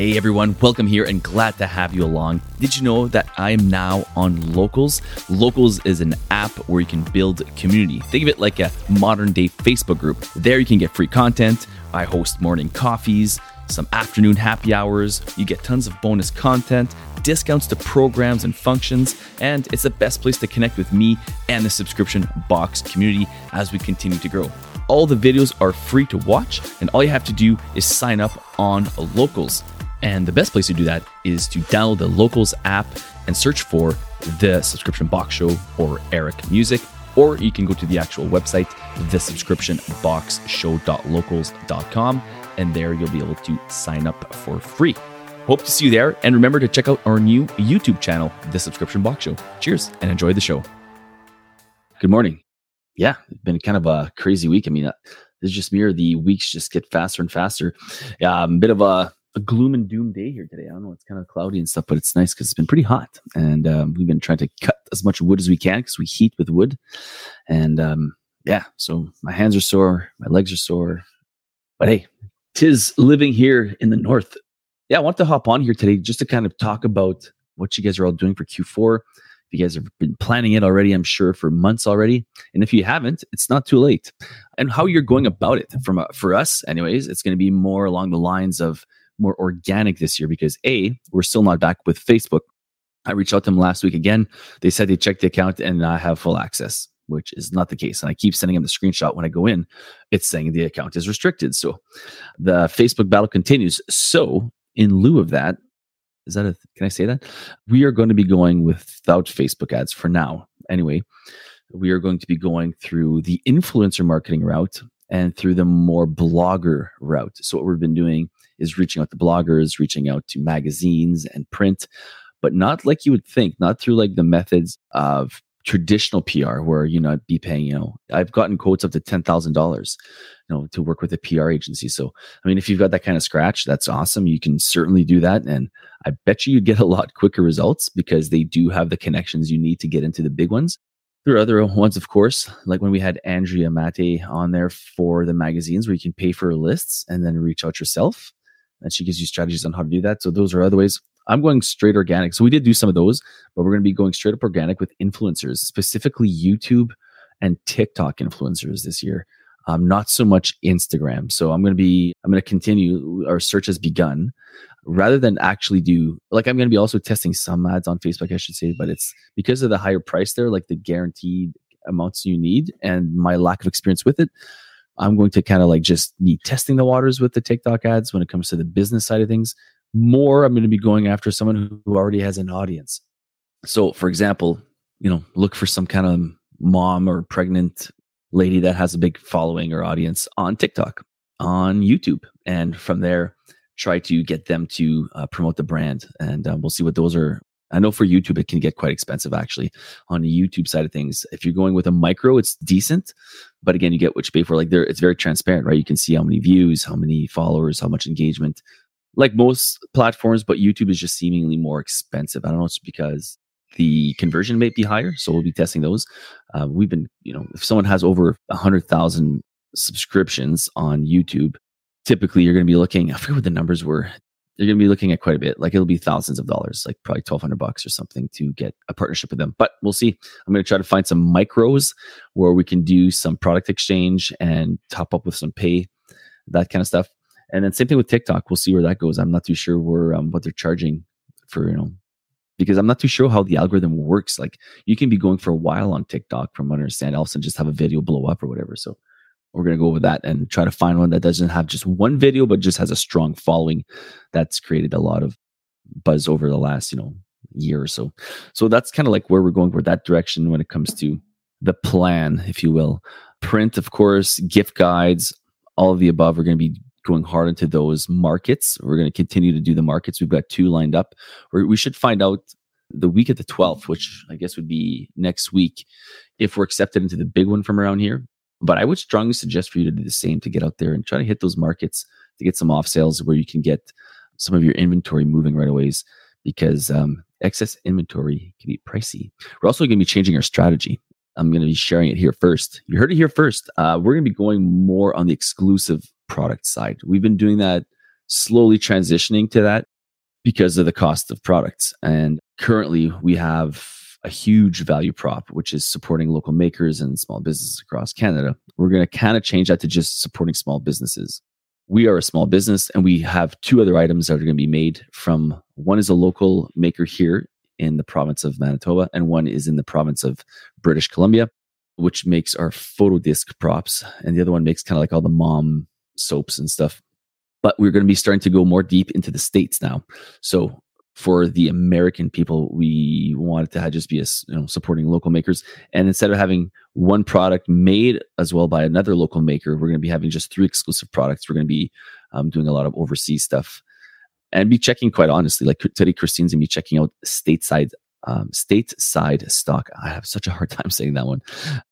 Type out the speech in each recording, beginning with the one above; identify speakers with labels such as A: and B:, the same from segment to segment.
A: Hey everyone, welcome here and glad to have you along. Did you know that I am now on Locals? Locals is an app where you can build community. Think of it like a modern day Facebook group. There you can get free content. I host morning coffees, some afternoon happy hours. You get tons of bonus content, discounts to programs and functions, and it's the best place to connect with me and the subscription box community as we continue to grow. All the videos are free to watch, and all you have to do is sign up on Locals. And the best place to do that is to download the Locals app and search for the subscription box show or Eric Musick. Or you can go to the actual website, thesubscriptionboxshow.locals.com, and there you'll be able to sign up for free. Hope to see you there. And remember to check out our new YouTube channel, The Subscription Box Show. Cheers and enjoy the show. Good morning. Yeah, it's been kind of a crazy week. I mean, uh, is just me, or the weeks just get faster and faster. Yeah, a bit of a a gloom and doom day here today. I don't know. It's kind of cloudy and stuff, but it's nice because it's been pretty hot, and um, we've been trying to cut as much wood as we can because we heat with wood. And um, yeah, so my hands are sore, my legs are sore, but hey, tis living here in the north. Yeah, I want to hop on here today just to kind of talk about what you guys are all doing for Q4. If you guys have been planning it already, I'm sure for months already, and if you haven't, it's not too late. And how you're going about it from for us, anyways, it's going to be more along the lines of more organic this year because A, we're still not back with Facebook. I reached out to them last week again. They said they checked the account and I have full access, which is not the case. And I keep sending them the screenshot when I go in. It's saying the account is restricted. So the Facebook battle continues. So in lieu of that, is that a can I say that? We are going to be going without Facebook ads for now. Anyway, we are going to be going through the influencer marketing route and through the more blogger route. So what we've been doing is reaching out to bloggers, reaching out to magazines and print, but not like you would think, not through like the methods of traditional PR where you know I'd be paying, you know, I've gotten quotes up to ten thousand dollars, you know, to work with a PR agency. So I mean if you've got that kind of scratch, that's awesome. You can certainly do that. And I bet you you'd get a lot quicker results because they do have the connections you need to get into the big ones. There are other ones, of course, like when we had Andrea Mate on there for the magazines where you can pay for lists and then reach out yourself and she gives you strategies on how to do that. So those are other ways. I'm going straight organic. So we did do some of those, but we're going to be going straight up organic with influencers, specifically YouTube and TikTok influencers this year. Um, not so much Instagram. So I'm going to be, I'm going to continue. Our search has begun rather than actually do, like, I'm going to be also testing some ads on Facebook, I should say, but it's because of the higher price there, like the guaranteed amounts you need and my lack of experience with it. I'm going to kind of like just be testing the waters with the TikTok ads when it comes to the business side of things. More, I'm going to be going after someone who already has an audience. So, for example, you know, look for some kind of mom or pregnant lady that has a big following or audience on TikTok, on YouTube. And from there, try to get them to uh, promote the brand. And um, we'll see what those are I know for YouTube, it can get quite expensive actually on the YouTube side of things. If you're going with a micro, it's decent. But again, you get what you pay for. Like there, it's very transparent, right? You can see how many views, how many followers, how much engagement, like most platforms, but YouTube is just seemingly more expensive. I don't know, it's because the conversion may be higher. So we'll be testing those. Uh, we've been, you know, if someone has over a hundred thousand subscriptions on YouTube, typically you're going to be looking, I forget what the numbers were you're going to be looking at quite a bit. Like it'll be thousands of dollars, like probably 1200 bucks or something to get a partnership with them. But we'll see. I'm going to try to find some micros where we can do some product exchange and top up with some pay, that kind of stuff. And then same thing with TikTok. We'll see where that goes. I'm not too sure where um, what they're charging for, you know, because I'm not too sure how the algorithm works. Like you can be going for a while on TikTok, from what I understand, else and just have a video blow up or whatever. So we're going to go with that and try to find one that doesn't have just one video but just has a strong following that's created a lot of buzz over the last you know year or so. So that's kind of like where we're going for that direction when it comes to the plan if you will. Print of course gift guides all of the above. We're going to be going hard into those markets. We're going to continue to do the markets. We've got two lined up. We we should find out the week of the 12th which i guess would be next week if we're accepted into the big one from around here but I would strongly suggest for you to do the same to get out there and try to hit those markets to get some off sales where you can get some of your inventory moving right away because um, excess inventory can be pricey. We're also going to be changing our strategy. I'm going to be sharing it here first. You heard it here first. Uh, we're going to be going more on the exclusive product side. We've been doing that, slowly transitioning to that. because of the cost of products. And currently, we have a huge value prop, which is supporting local makers and small businesses across Canada. We're going to kind of change that to just supporting small businesses. We are a small business and we have two other items that are going to be made from one is a local maker here in the province of Manitoba, and one is in the province of British Columbia, which makes our photo disc props. And the other one makes kind of like all the mom soaps and stuff. But we're going to be starting to go more deep into the States now. So for the American people, we wanted to just be a, you know, supporting local makers. And instead of having one product made as well by another local maker, we're going to be having just three exclusive products. We're going to be um, doing a lot of overseas stuff and be checking quite honestly. Like today, Christine's going to be checking out stateside um, stateside stock. I have such a hard time saying that one.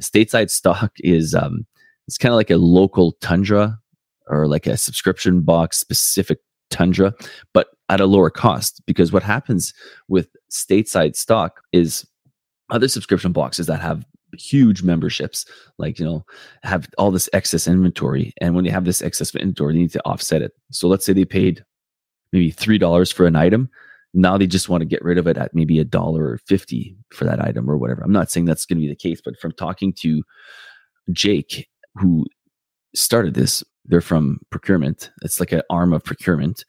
A: Stateside stock is um, it's kind of like a local tundra or like a subscription box specific tundra, but at a lower cost. Because what happens with stateside stock is other subscription boxes that have huge memberships, like, you know, have all this excess inventory. And when they have this excess inventory, they need to offset it. So let's say they paid maybe $3 for an item. Now they just want to get rid of it at maybe a dollar or 50 for that item or whatever. I'm not saying that's going to be the case, but from talking to Jake, who started this, they're from procurement. It's like an arm of procurement.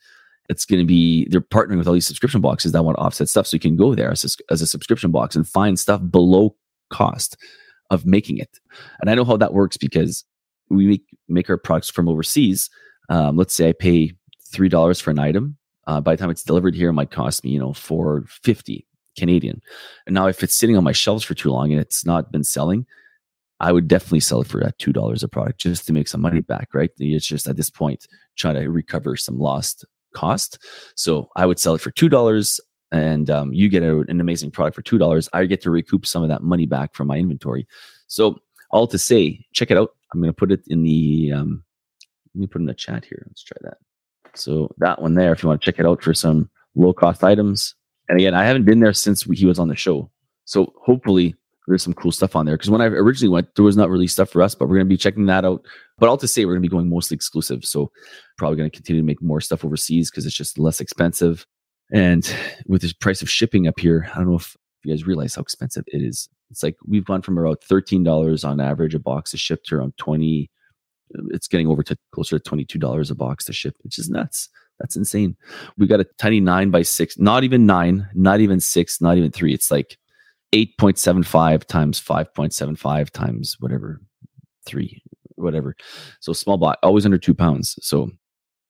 A: It's going to be they're partnering with all these subscription boxes that want to offset stuff, so you can go there as a, as a subscription box and find stuff below cost of making it. And I know how that works because we make make our products from overseas. Um, let's say I pay three dollars for an item. Uh, by the time it's delivered here, it might cost me you know four fifty Canadian. And now if it's sitting on my shelves for too long and it's not been selling, I would definitely sell it for at two dollars a product just to make some money back, right? It's just at this point trying to recover some lost cost. So I would sell it for two dollars, and um, you get a, an amazing product for two dollars. I get to recoup some of that money back from my inventory. So all to say, check it out. I'm going to put it in the. Um, let me put in the chat here. Let's try that. So that one there, if you want to check it out for some low cost items. And again, I haven't been there since he was on the show. So hopefully there's some cool stuff on there. Because when I originally went, there was not really stuff for us, but we're going to be checking that out. But all to say, we're going to be going mostly exclusive. So probably going to continue to make more stuff overseas because it's just less expensive. And with the price of shipping up here, I don't know if you guys realize how expensive it is. It's like we've gone from about $13 on average a box to ship to around 20 It's getting over to closer to $22 a box to ship, which is nuts. That's insane. We got a tiny nine by six, not even nine, not even six, not even three. It's like 8.75 times 5.75 times whatever, three, whatever. So small bot, always under two pounds. So,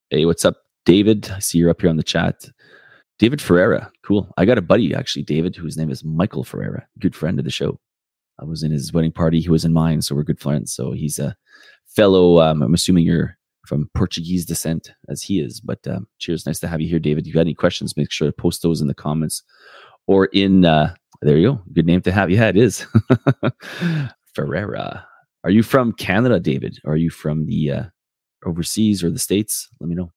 A: hey, what's up, David? I see you're up here on the chat. David Ferreira. Cool. I got a buddy, actually, David, whose name is Michael Ferreira, good friend of the show. I was in his wedding party. He was in mine. So we're good friends. So he's a fellow, um, I'm assuming you're from Portuguese descent as he is. But uh, cheers. Nice to have you here, David. If you got any questions, make sure to post those in the comments or in uh, there you go. Good name to have. Yeah, it is. Ferreira. Are you from Canada, David? Or are you from the uh, overseas or the States? Let me know.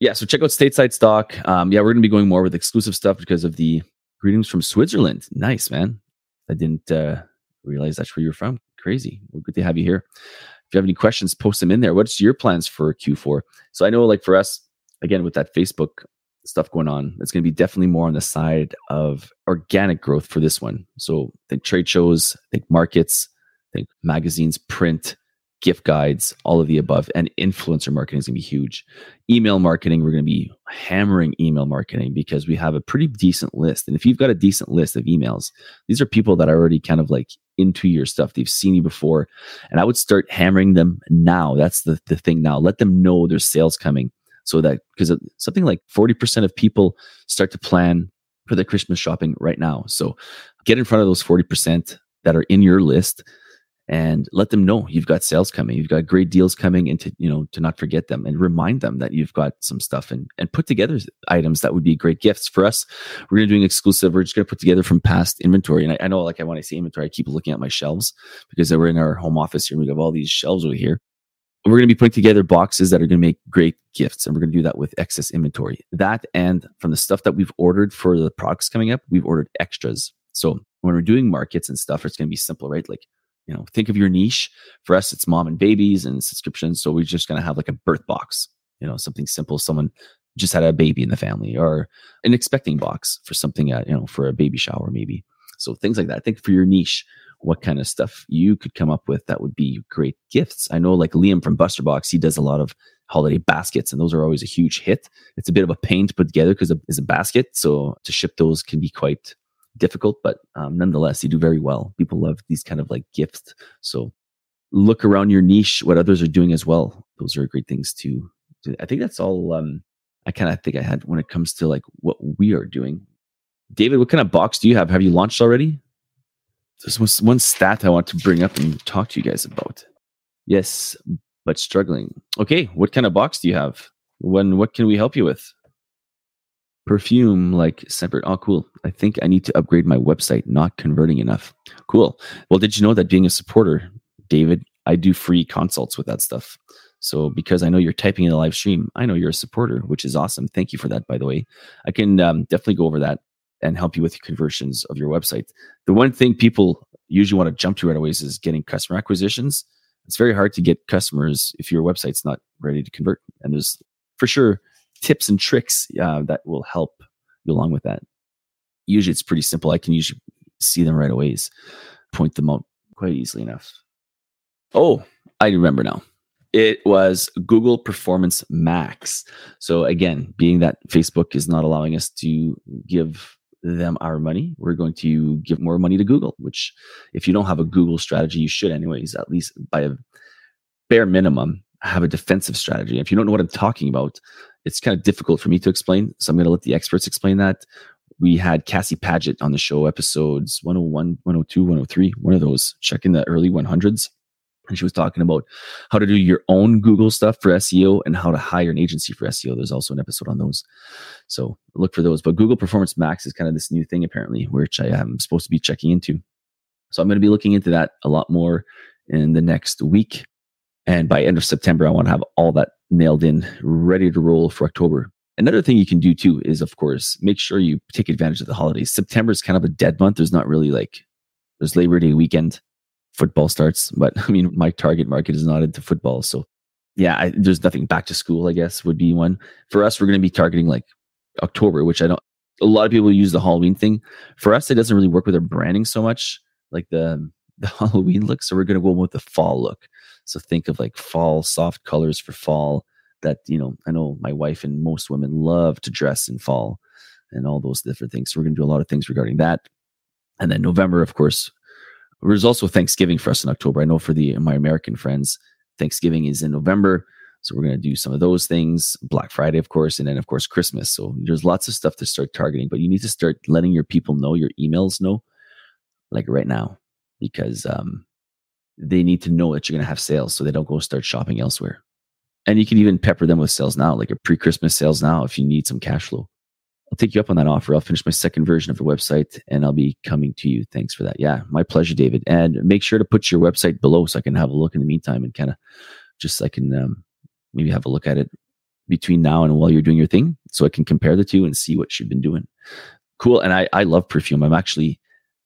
A: Yeah, so check out Stateside Stock. Um, yeah, we're going to be going more with exclusive stuff because of the greetings from Switzerland. Nice, man. I didn't uh, realize that's where you're from. Crazy. Well, good to have you here. If you have any questions, post them in there. What's your plans for Q4? So I know, like for us, again, with that Facebook stuff going on. It's going to be definitely more on the side of organic growth for this one. So think trade shows, think markets, think magazines, print, gift guides, all of the above. And influencer marketing is going to be huge. Email marketing, we're going to be hammering email marketing because we have a pretty decent list. And if you've got a decent list of emails, these are people that are already kind of like into your stuff. They've seen you before. And I would start hammering them now. That's the, the thing now. Let them know there's sales coming so that because uh, something like 40% of people start to plan for their Christmas shopping right now. So get in front of those 40% that are in your list and let them know you've got sales coming. You've got great deals coming and to you know to not forget them and remind them that you've got some stuff and and put together items that would be great gifts. For us we're going to do an exclusive. We're just going to put together from past inventory. And I, I know like I, want to say inventory i keep looking at my shelves because we're in our home office. Here and we have all these shelves over here we're going to be putting together boxes that are going to make great gifts and we're going to do that with excess inventory. That and from the stuff that we've ordered for the products coming up we've ordered extras. So when we're doing markets and stuff it's going to be simple right? Like you know think of your niche. For us it's mom and babies and subscriptions so we're just going to have like a birth box you know something simple. Someone just had a baby in the family or an expecting box for something at, you know, for a baby shower maybe. So things like that. Think for your niche, what kind of stuff you could come up with that would be great gifts. I know like Liam from Buster Box, he does a lot of holiday baskets and those are always a huge hit. It's a bit of a pain to put together because it's a basket. So to ship those can be quite difficult, but um, nonetheless, they do very well. People love these kind of like gifts. So look around your niche, what others are doing as well. Those are great things to. to I think that's all. Um, I kind of think I had when it comes to like what we are doing. David, what kind of box do you have? Have you launched already? There's one stat I want to bring up and talk to you guys about. Yes, but struggling. Okay, what kind of box do you have? When what can we help you with? Perfume like separate. Oh, cool. I think I need to upgrade my website. Not converting enough. Cool. Well, did you know that being a supporter, David, I do free consults with that stuff. So because I know you're typing in the live stream, I know you're a supporter, which is awesome. Thank you for that, by the way. I can um, definitely go over that and help you with conversions of your website. The one thing people usually want to jump to right away is getting customer acquisitions. It's very hard to get customers if your website's not ready to convert. And there's for sure tips and tricks uh, that will help you along with that. Usually it's pretty simple. I can usually see them right away, point them out quite easily enough. Oh, I remember now. It was Google Performance Max. So again, being that Facebook is not allowing us to give them our money, we're going to give more money to Google, which if you don't have a Google strategy, you should anyways, at least by a bare minimum, have a defensive strategy. If you don't know what I'm talking about, it's kind of difficult for me to explain. So I'm going to let the experts explain that. We had Cassie Paget on the show, episodes 101, 102, 103, one of those, checking the early 100s and she was talking about how to do your own Google stuff for SEO and how to hire an agency for SEO. There's also an episode on those. So look for those. But Google Performance Max is kind of this new thing, apparently, which I am supposed to be checking into. So I'm going to be looking into that a lot more in the next week. And by end of September, I want to have all that nailed in, ready to roll for October. Another thing you can do too is, of course, make sure you take advantage of the holidays. September is kind of a dead month. There's not really like, there's Labor Day weekend football starts. But I mean, my target market is not into football. So yeah, I, there's nothing back to school, I guess, would be one. For us, we're going to be targeting like October, which I don't, a lot of people use the Halloween thing. For us, it doesn't really work with our branding so much, like the, the Halloween look. So we're going to go with the fall look. So think of like fall, soft colors for fall that, you know, I know my wife and most women love to dress in fall and all those different things. So we're going to do a lot of things regarding that. And then November, of course, there's also Thanksgiving for us in October. I know for the my American friends, Thanksgiving is in November. So we're going to do some of those things, Black Friday, of course, and then of course Christmas. So there's lots of stuff to start targeting, but you need to start letting your people know, your emails know, like right now, because um, they need to know that you're going to have sales, so they don't go start shopping elsewhere. And you can even pepper them with sales now, like a pre-Christmas sales now, if you need some cash flow. I'll take you up on that offer. I'll finish my second version of the website and I'll be coming to you. Thanks for that. Yeah, my pleasure, David. And make sure to put your website below so I can have a look in the meantime and kind of just so I can um, maybe have a look at it between now and while you're doing your thing so I can compare the two and see what you've been doing. Cool. And I, I love perfume. I'm actually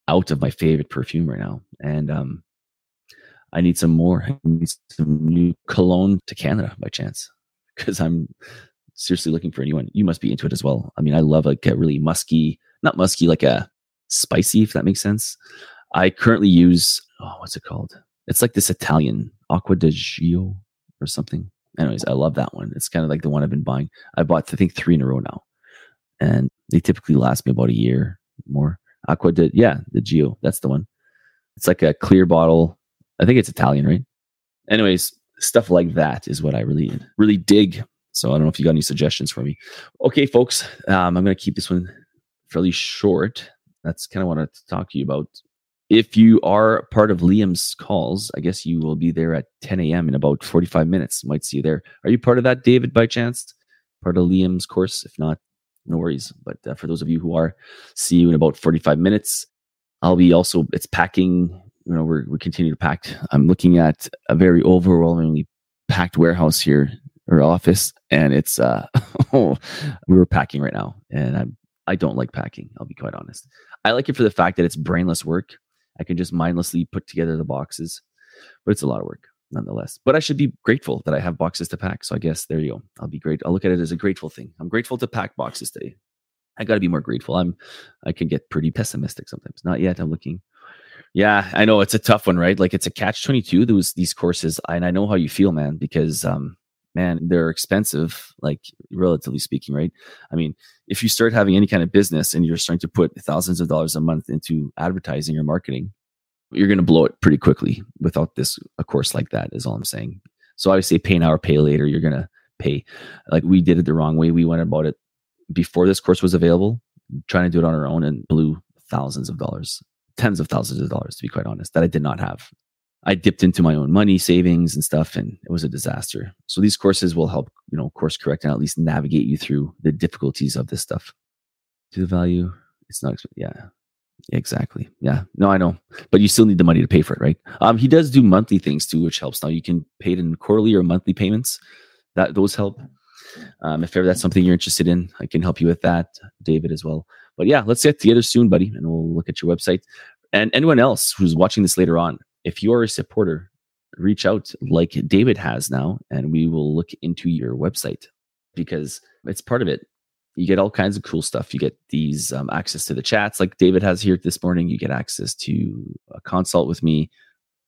A: out of my favorite perfume right now. And um, I need some more. I need some new cologne to Canada by chance because I'm seriously looking for anyone, you must be into it as well. I mean, I love like a really musky, not musky, like a spicy, if that makes sense. I currently use, oh, what's it called? It's like this Italian Acqua di Gio or something. Anyways, I love that one. It's kind of like the one I've been buying. I bought, I think, three in a row now. And they typically last me about a year more. Acqua di, yeah, the Gio. That's the one. It's like a clear bottle. I think it's Italian, right? Anyways, stuff like that is what I really, really dig so I don't know if you got any suggestions for me. Okay, folks, um, I'm going to keep this one fairly short. That's kind of what I wanted to talk to you about. If you are part of Liam's calls, I guess you will be there at 10 a.m. in about 45 minutes. Might see you there. Are you part of that, David, by chance? Part of Liam's course? If not, no worries. But uh, for those of you who are, see you in about 45 minutes. I'll be also, it's packing, you know, we're, we continue to pack. I'm looking at a very overwhelmingly packed warehouse here or office, and it's uh, we were packing right now, and I'm I don't like packing. I'll be quite honest. I like it for the fact that it's brainless work. I can just mindlessly put together the boxes, but it's a lot of work. nonetheless. But I should be grateful that I have boxes to pack. So I guess there you go. I'll be great. I'll look at it as a grateful thing. I'm grateful to pack boxes today. I got to be more grateful. I'm I can get pretty pessimistic sometimes. Not yet. I'm looking. Yeah, I know it's a tough one, right? Like it's a catch 22 those these courses and I know how you feel, man, because um man, they're expensive, like relatively speaking, right? I mean, if you start having any kind of business and you're starting to put thousands of dollars a month into advertising or marketing, you're going to blow it pretty quickly without this a course like that is all i'm saying. So say pay now or pay later you're going to pay. Like we did it the wrong way. We went about it before this course was available trying to do it on our own and blew thousands of dollars tens of thousands of dollars to be quite honest that i did not have i dipped into my own money savings and stuff and it was a disaster so these courses will help you know course correct and at least navigate you through the difficulties of this stuff to the value it's not yeah Exactly. Yeah. No, I know. But you still need the money to pay for it, right? Um, he does do monthly things too, which helps. Now you can pay it in quarterly or monthly payments. That those help. Um, if ever that's something you're interested in, I can help you with that, David, as well. But yeah, let's get together soon, buddy, and we'll look at your website. And anyone else who's watching this later on, if you are a supporter, reach out like David has now, and we will look into your website because it's part of it you get all kinds of cool stuff. You get these um, access to the chats like David has here this morning. You get access to a consult with me.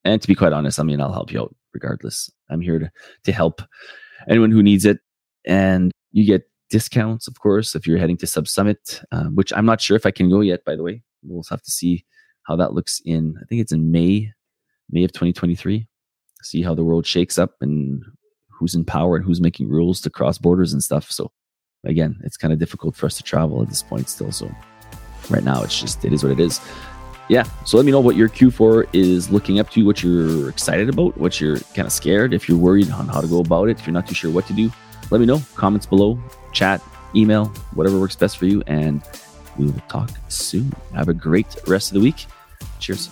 A: And to be quite honest, I mean, I'll help you out regardless. I'm here to, to help anyone who needs it. And you get discounts, of course, if you're heading to Sub Summit, um, which I'm not sure if I can go yet, by the way. We'll have to see how that looks in, I think it's in May, May of 2023. See how the world shakes up and who's in power and who's making rules to cross borders and stuff. So again, it's kind of difficult for us to travel at this point still. So right now, it's just it is what it is. Yeah. So let me know what your Q4 is looking up to, what you're excited about, what you're kind of scared, if you're worried on how to go about it, if you're not too sure what to do. Let me know. Comments below, chat, email, whatever works best for you, and we will talk soon. Have a great rest of the week. Cheers.